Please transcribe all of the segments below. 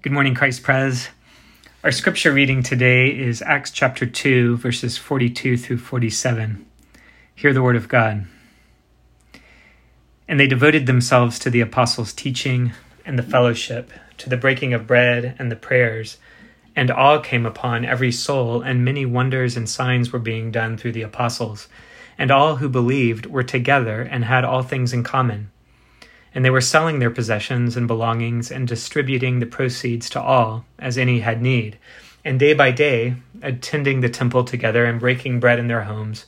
Good morning, Christ Pres. Our scripture reading today is Acts chapter 2, verses 42 through 47. Hear the word of God. And they devoted themselves to the apostles' teaching and the fellowship, to the breaking of bread and the prayers. And awe came upon every soul, and many wonders and signs were being done through the apostles. And all who believed were together and had all things in common and they were selling their possessions and belongings and distributing the proceeds to all as any had need. And day by day, attending the temple together and breaking bread in their homes,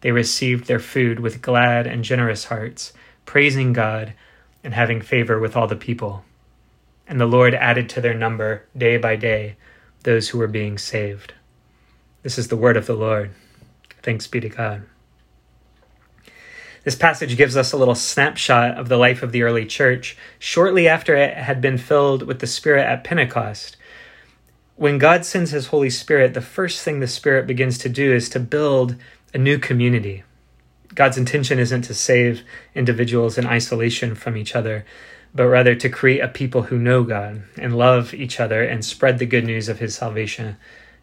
they received their food with glad and generous hearts, praising God and having favor with all the people. And the Lord added to their number day by day those who were being saved. This is the word of the Lord. Thanks be to God. This passage gives us a little snapshot of the life of the early church shortly after it had been filled with the Spirit at Pentecost. When God sends His Holy Spirit, the first thing the Spirit begins to do is to build a new community. God's intention isn't to save individuals in isolation from each other, but rather to create a people who know God and love each other and spread the good news of His salvation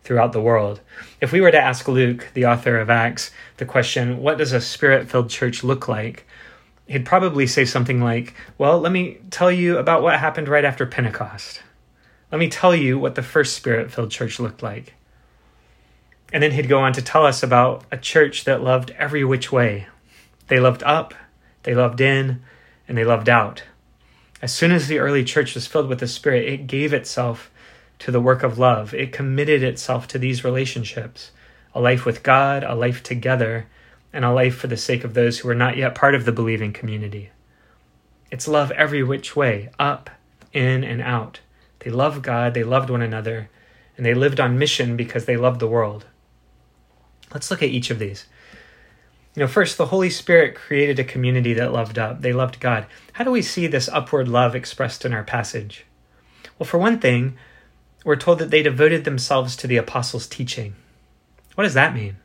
throughout the world. If we were to ask Luke, the author of Acts, the question, what does a spirit filled church look like? He'd probably say something like, Well, let me tell you about what happened right after Pentecost. Let me tell you what the first spirit filled church looked like. And then he'd go on to tell us about a church that loved every which way. They loved up, they loved in, and they loved out. As soon as the early church was filled with the Spirit, it gave itself to the work of love. It committed itself to these relationships a life with God, a life together, and a life for the sake of those who are not yet part of the believing community. It's love every which way, up, in, and out. They love God, they loved one another, and they lived on mission because they loved the world. Let's look at each of these. You know, first, the Holy Spirit created a community that loved up. They loved God. How do we see this upward love expressed in our passage? Well, for one thing, we're told that they devoted themselves to the apostles' teaching. What does that mean?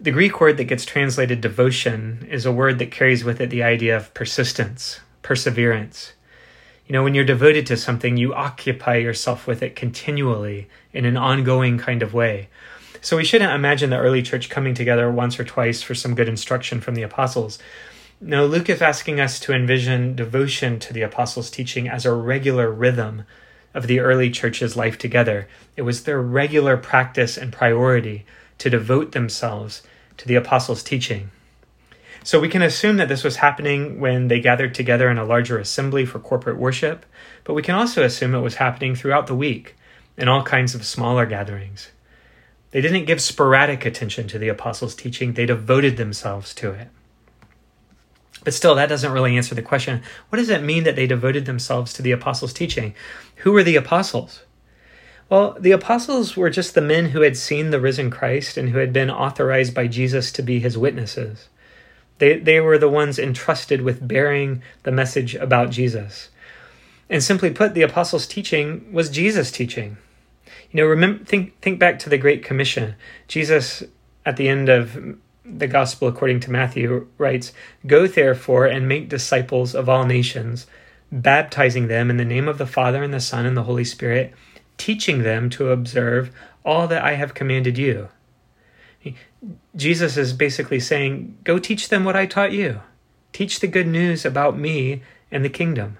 The Greek word that gets translated devotion is a word that carries with it the idea of persistence, perseverance. You know, when you're devoted to something, you occupy yourself with it continually in an ongoing kind of way. So we shouldn't imagine the early church coming together once or twice for some good instruction from the apostles. No, Luke is asking us to envision devotion to the apostles' teaching as a regular rhythm of the early church's life together. It was their regular practice and priority to devote themselves to the apostles' teaching. So we can assume that this was happening when they gathered together in a larger assembly for corporate worship, but we can also assume it was happening throughout the week in all kinds of smaller gatherings. They didn't give sporadic attention to the apostles' teaching, they devoted themselves to it. But still, that doesn't really answer the question what does it mean that they devoted themselves to the apostles' teaching? Who were the apostles? Well, the apostles were just the men who had seen the risen Christ and who had been authorized by Jesus to be his witnesses. They, they were the ones entrusted with bearing the message about Jesus. And simply put, the apostles' teaching was Jesus' teaching. You know, remember, think, think back to the Great Commission. Jesus, at the end of the Gospel according to Matthew writes, Go therefore and make disciples of all nations, baptizing them in the name of the Father and the Son and the Holy Spirit, teaching them to observe all that I have commanded you. Jesus is basically saying, Go teach them what I taught you. Teach the good news about me and the kingdom.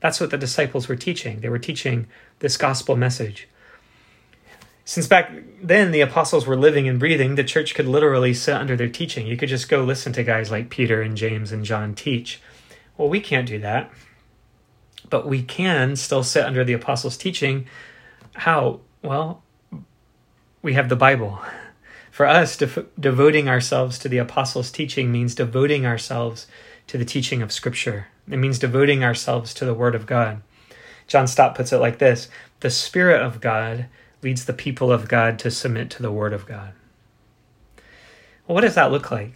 That's what the disciples were teaching. They were teaching this gospel message. Since back then the apostles were living and breathing, the church could literally sit under their teaching. You could just go listen to guys like Peter and James and John teach. Well, we can't do that. But we can still sit under the apostles' teaching. How? Well, we have the Bible. For us, de- devoting ourselves to the apostles' teaching means devoting ourselves to the teaching of Scripture. It means devoting ourselves to the Word of God. John Stott puts it like this The Spirit of God leads the people of God to submit to the Word of God. Well, what does that look like?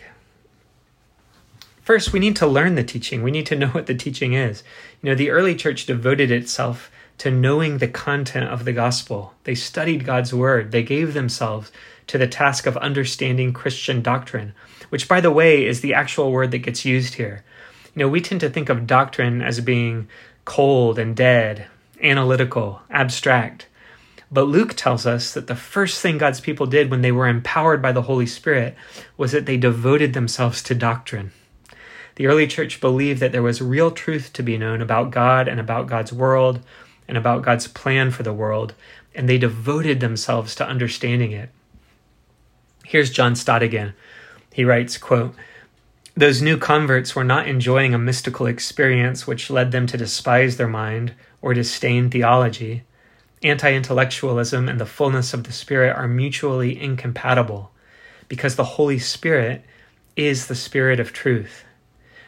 First, we need to learn the teaching. We need to know what the teaching is. You know, the early church devoted itself to knowing the content of the gospel. They studied God's word. They gave themselves to the task of understanding Christian doctrine, which, by the way, is the actual word that gets used here. You know, we tend to think of doctrine as being cold and dead analytical, abstract. But Luke tells us that the first thing God's people did when they were empowered by the Holy Spirit was that they devoted themselves to doctrine. The early church believed that there was real truth to be known about God and about God's world and about God's plan for the world, and they devoted themselves to understanding it. Here's John Stott again. He writes, quote, those new converts were not enjoying a mystical experience which led them to despise their mind or disdain theology. Anti intellectualism and the fullness of the Spirit are mutually incompatible because the Holy Spirit is the Spirit of truth.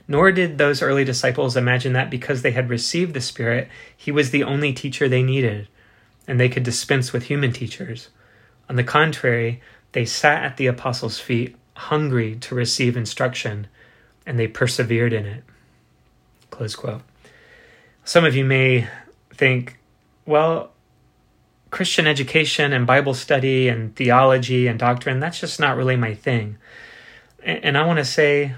Nor did those early disciples imagine that because they had received the Spirit, He was the only teacher they needed, and they could dispense with human teachers. On the contrary, they sat at the apostles' feet, hungry to receive instruction and they persevered in it. Close quote. Some of you may think, well, Christian education and Bible study and theology and doctrine, that's just not really my thing. And I want to say,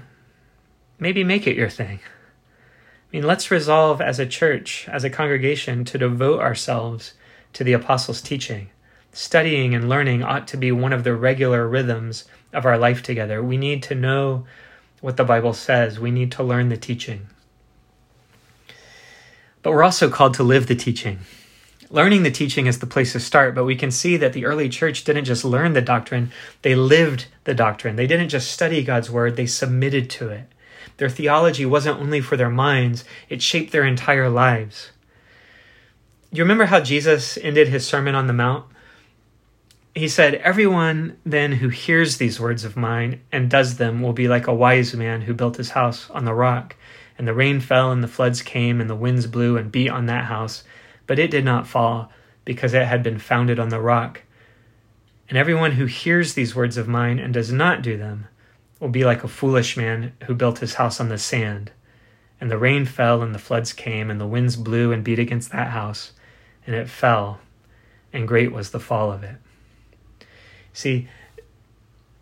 maybe make it your thing. I mean, let's resolve as a church, as a congregation, to devote ourselves to the apostles' teaching. Studying and learning ought to be one of the regular rhythms of our life together. We need to know what the Bible says. We need to learn the teaching. But we're also called to live the teaching. Learning the teaching is the place to start, but we can see that the early church didn't just learn the doctrine, they lived the doctrine. They didn't just study God's word, they submitted to it. Their theology wasn't only for their minds, it shaped their entire lives. You remember how Jesus ended his Sermon on the Mount? he said, Everyone then who hears these words of mine and does them will be like a wise man who built his house on the rock. And the rain fell, and the floods came, and the winds blew and beat on that house. But it did not fall, because it had been founded on the rock. And everyone who hears these words of mine and does not do them will be like a foolish man who built his house on the sand. And the rain fell, and the floods came, and the winds blew and beat against that house, and it fell, and great was the fall of it. See,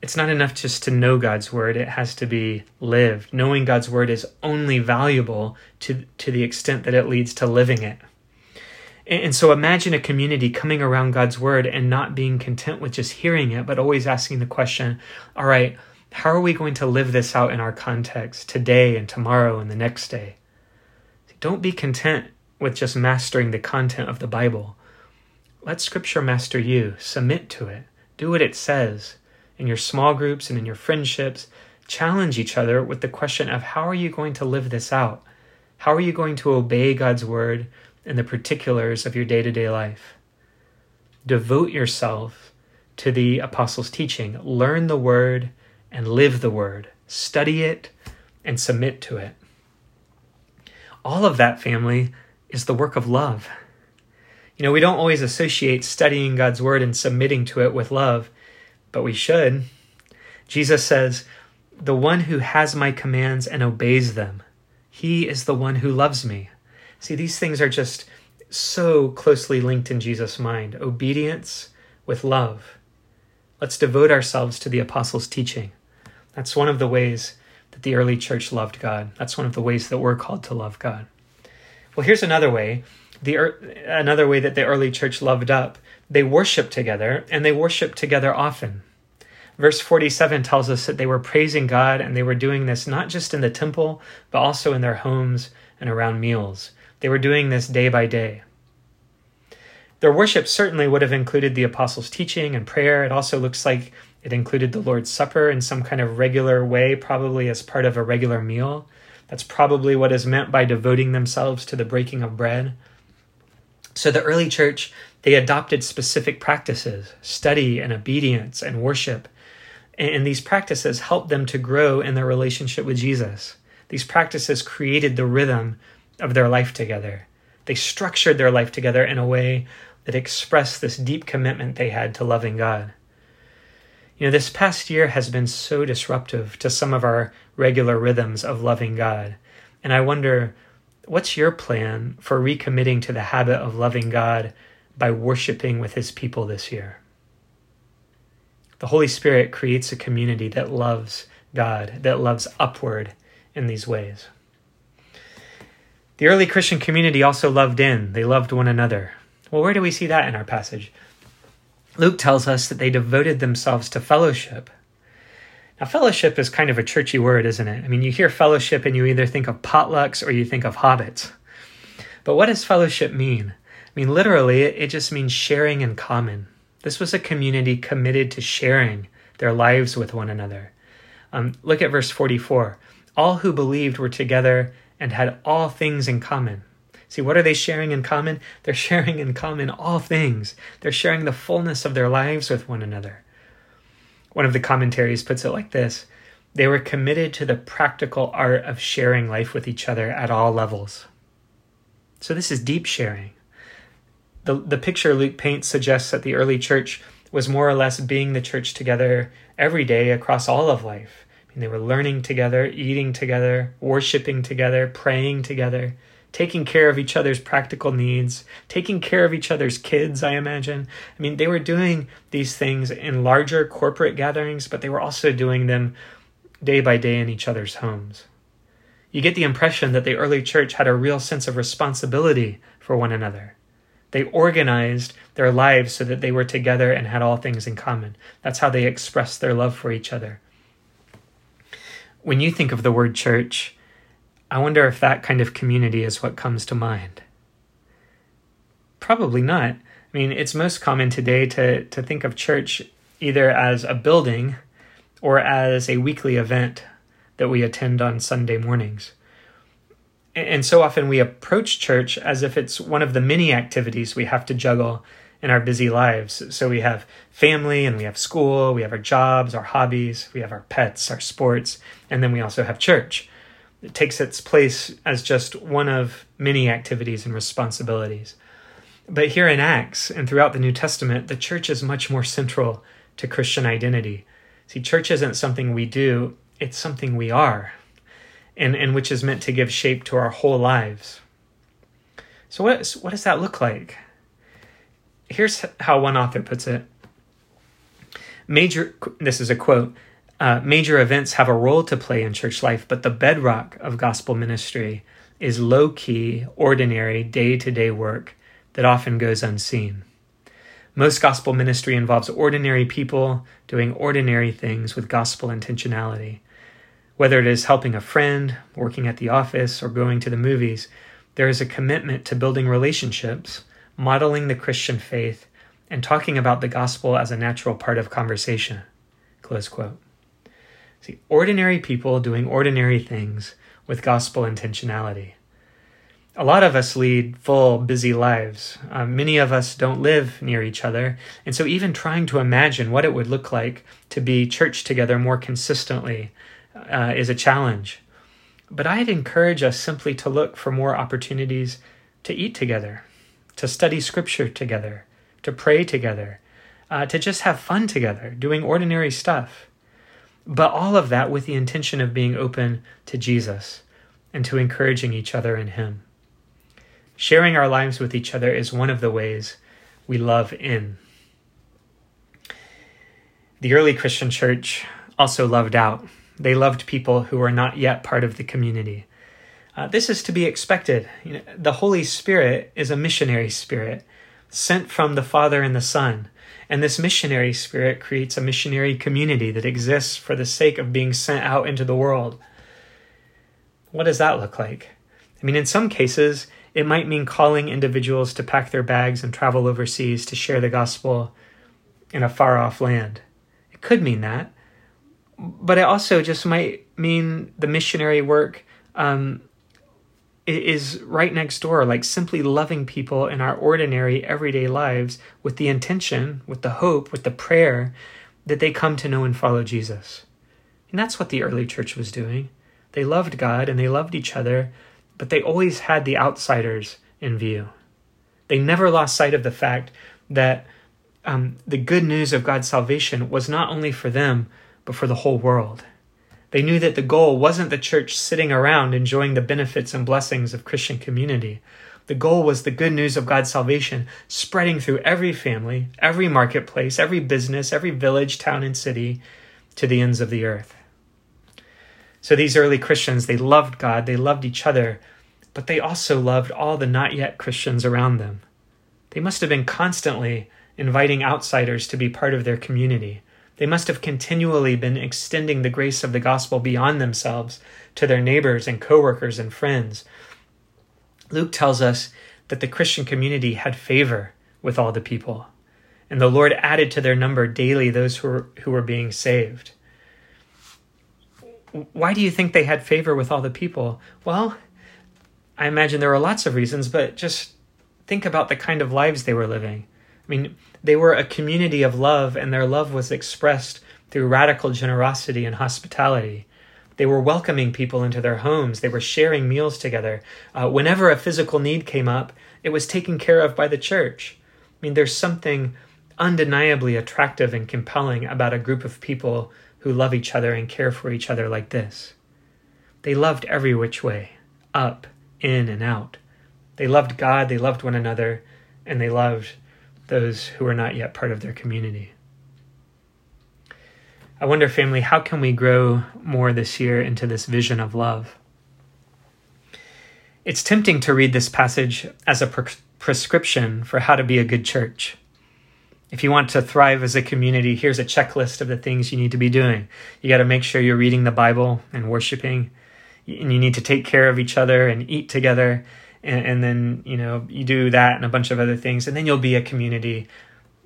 it's not enough just to know God's word, it has to be lived. Knowing God's word is only valuable to, to the extent that it leads to living it. And, so imagine a community coming around God's word and not being content with just hearing it, but always asking the question all right, how are we going to live this out in our context today and tomorrow and the next day? Don't be content with just mastering the content of the Bible. Let Scripture master you, submit to it. Do what it says. In your small groups and in your friendships, challenge each other with the question of how are you going to live this out? How are you going to obey God's word in the particulars of your day to day life? Devote yourself to the apostles' teaching. Learn the word and live the word. Study it and submit to it. All of that, family, is the work of love. You know, we don't always associate studying God's word and submitting to it with love, but we should. Jesus says, The one who has my commands and obeys them, he is the one who loves me. See, these things are just so closely linked in Jesus' mind obedience with love. Let's devote ourselves to the apostles' teaching. That's one of the ways that the early church loved God. That's one of the ways that we're called to love God. Well, here's another way the another way that the early church loved up they worshiped together and they worshiped together often verse 47 tells us that they were praising god and they were doing this not just in the temple but also in their homes and around meals they were doing this day by day their worship certainly would have included the apostles teaching and prayer it also looks like it included the lord's supper in some kind of regular way probably as part of a regular meal that's probably what is meant by devoting themselves to the breaking of bread so the early church, they adopted specific practices, study and obedience and worship. And these practices helped them to grow in their relationship with Jesus. These practices created the rhythm of their life together. They structured their life together in a way that expressed this deep commitment they had to loving God. You know, this past year has been so disruptive to some of our regular rhythms of loving God. And I wonder What's your plan for recommitting to the habit of loving God by worshiping with His people this year? The Holy Spirit creates a community that loves God, that loves upward in these ways. The early Christian community also loved in, they loved one another. Well, where do we see that in our passage? Luke tells us that they devoted themselves to fellowship. Now, fellowship is kind of a churchy word, isn't it? I mean, you hear fellowship and you either think of potlucks or you think of hobbits. But what does fellowship mean? I mean, literally, it just means sharing in common. This was a community committed to sharing their lives with one another. Um, look at verse 44. All who believed were together and had all things in common. See, what are they sharing in common? They're sharing in common all things. They're sharing the fullness of their lives with one another. One of the commentaries puts it like this They were committed to the practical art of sharing life with each other at all levels. So, this is deep sharing. The, the picture Luke paints suggests that the early church was more or less being the church together every day across all of life. Mean, they were learning together, eating together, worshiping together, praying together taking care of each other's practical needs, taking care of each other's kids, I imagine. I mean, they were doing these things in larger corporate gatherings, but they were also doing them day by day in each other's homes. You get the impression that the early church had a real sense of responsibility for one another. They organized their lives so that they were together and had all things in common. That's how they expressed their love for each other. When you think of the word church, I wonder if that kind of community is what comes to mind. Probably not. I mean, it's most common today to, to think of church either as a building or as a weekly event that we attend on Sunday mornings. And so often we approach church as if it's one of the many activities we have to juggle in our busy lives. So we have family and we have school, we have our jobs, our hobbies, we have our pets, our sports, and then we also have church. It takes its place as just one of many activities and responsibilities. But here in Acts and throughout the New Testament, the church is much more central to Christian identity. See, church isn't something we do, it's something we are, and, and which is meant to give shape to our whole lives. So, what, what does that look like? Here's how one author puts it Major, this is a quote uh, major events have a role to play in church life, but the bedrock of gospel ministry is low key, ordinary, day to day work that often goes unseen. Most gospel ministry involves ordinary people doing ordinary things with gospel intentionality. Whether it is helping a friend, working at the office, or going to the movies, there is a commitment to building relationships, modeling the Christian faith, and talking about the gospel as a natural part of conversation. Close quote. See, ordinary people doing ordinary things with gospel intentionality. A lot of us lead full, busy lives. Uh, many of us don't live near each other. And so, even trying to imagine what it would look like to be church together more consistently uh, is a challenge. But I'd encourage us simply to look for more opportunities to eat together, to study scripture together, to pray together, uh, to just have fun together, doing ordinary stuff. But all of that with the intention of being open to Jesus and to encouraging each other in Him. Sharing our lives with each other is one of the ways we love in. The early Christian church also loved out. They loved people who were not yet part of the community. Uh, this is to be expected. You know, the Holy Spirit is a missionary spirit sent from the Father and the Son. And this missionary spirit creates a missionary community that exists for the sake of being sent out into the world. What does that look like? I mean, in some cases, it might mean calling individuals to pack their bags and travel overseas to share the gospel in a far off land. It could mean that. But it also just might mean the missionary work um, is right next door, like simply loving people in our ordinary, everyday lives with the intention, with the hope, with the prayer that they come to know and follow Jesus. And that's what the early church was doing. They loved God and they loved each other, but they always had the outsiders in view. They never lost sight of the fact that um, the good news of God's salvation was not only for them, but for the whole world. They knew that the goal wasn't the church sitting around enjoying the benefits and blessings of Christian community. The goal was the good news of God's salvation spreading through every family, every marketplace, every business, every village, town, and city to the ends of the earth. So these early Christians, they loved God, they loved each other, but they also loved all the not yet Christians around them. They must have been constantly inviting outsiders to be part of their community. They must have continually been extending the grace of the gospel beyond themselves to their neighbors and coworkers and friends. Luke tells us that the Christian community had favor with all the people, and the Lord added to their number daily those who were, who were being saved. Why do you think they had favor with all the people? Well, I imagine there were lots of reasons, but just think about the kind of lives they were living. I mean, they were a community of love, and their love was expressed through radical generosity and hospitality. They were welcoming people into their homes. They were sharing meals together. Uh, whenever a physical need came up, it was taken care of by the church. I mean, there's something undeniably attractive and compelling about a group of people who love each other and care for each other like this. They loved every which way, up, in, and out. They loved God, they loved one another, and they loved those who are not yet part of their community. I wonder, family, how can we grow more this year into this vision of love? It's tempting to read this passage as a pre- prescription for how to be a good church. If you want to thrive as a community, here's a checklist of the things you need to be doing. You got to make sure you're reading the Bible and worshiping, and you need to take care of each other and eat together and, and then you know you do that and a bunch of other things and then you'll be a community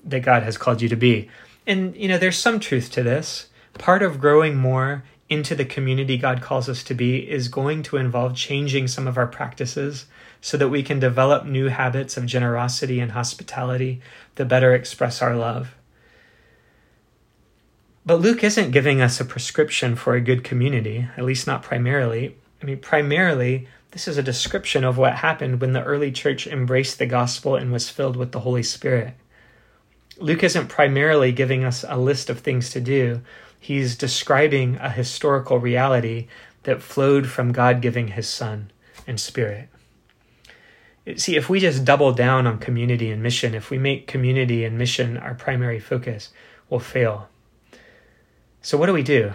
that god has called you to be. And you know there's some truth to this. Part of growing more into the community god calls us to be is going to involve changing some of our practices so that we can develop new habits of generosity and hospitality that better express our love. But Luke isn't giving us a prescription for a good community, at least not primarily. I mean, primarily, this is a description of what happened when the early church embraced the gospel and was filled with the Holy Spirit. Luke isn't primarily giving us a list of things to do, he's describing a historical reality that flowed from God giving his Son and Spirit. See, if we just double down on community and mission, if we make community and mission our primary focus, we'll fail. So, what do we do?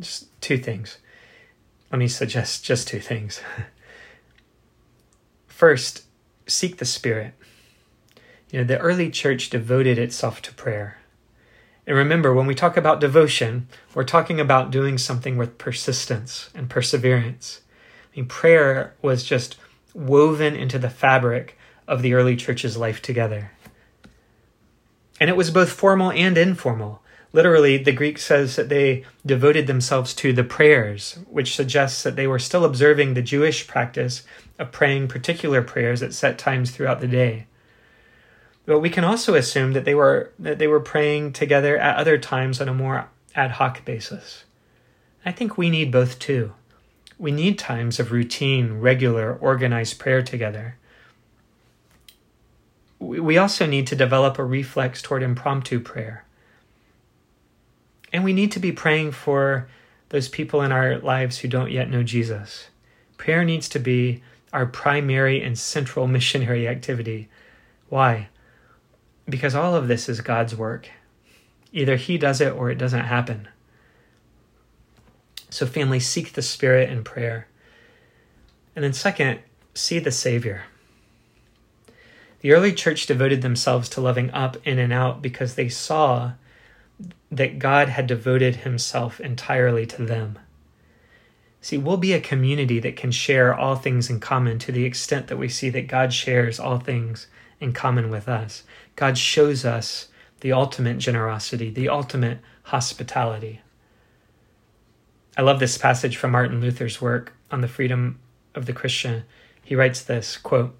Just two things let me suggest just two things. First, seek the Spirit. You know, the early church devoted itself to prayer. And remember, when we talk about devotion, we're talking about doing something with persistence and perseverance. I mean, prayer was just woven into the fabric of the early church's life together. And it was both formal and informal. Literally, the Greek says that they devoted themselves to the prayers, which suggests that they were still observing the Jewish practice of praying particular prayers at set times throughout the day. But we can also assume that they were that they were praying together at other times on a more ad hoc basis. I think we need both too. We need times of routine, regular, organized prayer together. We also need to develop a reflex toward impromptu prayer and we need to be praying for those people in our lives who don't yet know Jesus. Prayer needs to be our primary and central missionary activity. Why? Because all of this is God's work. Either He does it or it doesn't happen. So, family, seek the Spirit in prayer. And then, second, see the Savior. The early church devoted themselves to loving up, in, and out because they saw that God had devoted himself entirely to them. See, we'll be a community that can share all things in common to the extent that we see that God shares all things in common with us. God shows us the ultimate generosity, the ultimate hospitality. I love this passage from Martin Luther's work on the freedom of the Christian. He writes this quote,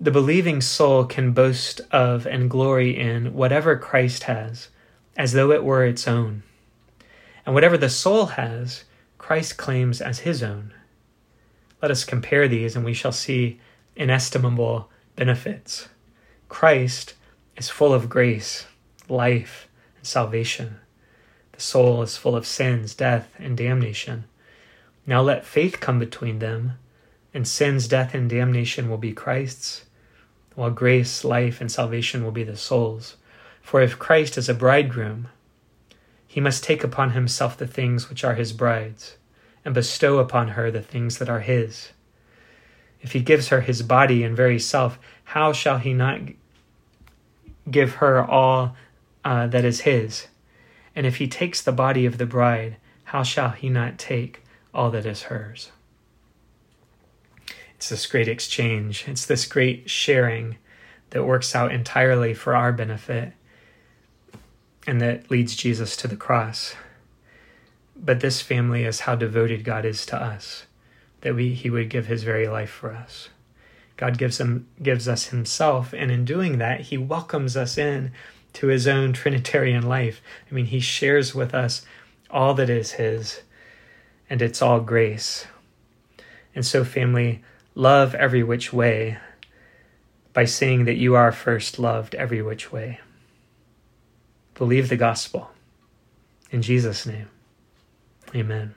The believing soul can boast of and glory in whatever Christ has as though it were its own. And whatever the soul has, Christ claims as his own. Let us compare these, and we shall see inestimable benefits. Christ is full of grace, life, and salvation. The soul is full of sins, death, and damnation. Now let faith come between them, and sins, death, and damnation will be Christ's, while grace, life, and salvation will be the soul's. For if Christ is a bridegroom, he must take upon himself the things which are his bride's, and bestow upon her the things that are his. If he gives her his body and very self, how shall he not give her all uh, that is his? And if he takes the body of the bride, how shall he not take all that is hers? It's this great exchange, it's this great sharing that works out entirely for our benefit and that leads Jesus to the cross. But this family is how devoted God is to us, that we, He would give His very life for us. God gives him gives us Himself, and in doing that, He welcomes us in to His own Trinitarian life. I mean, He shares with us all that is His, and it's all grace. And so, family, love every which way by saying that you are first loved every which way. Believe the gospel. In Jesus' name. Amen.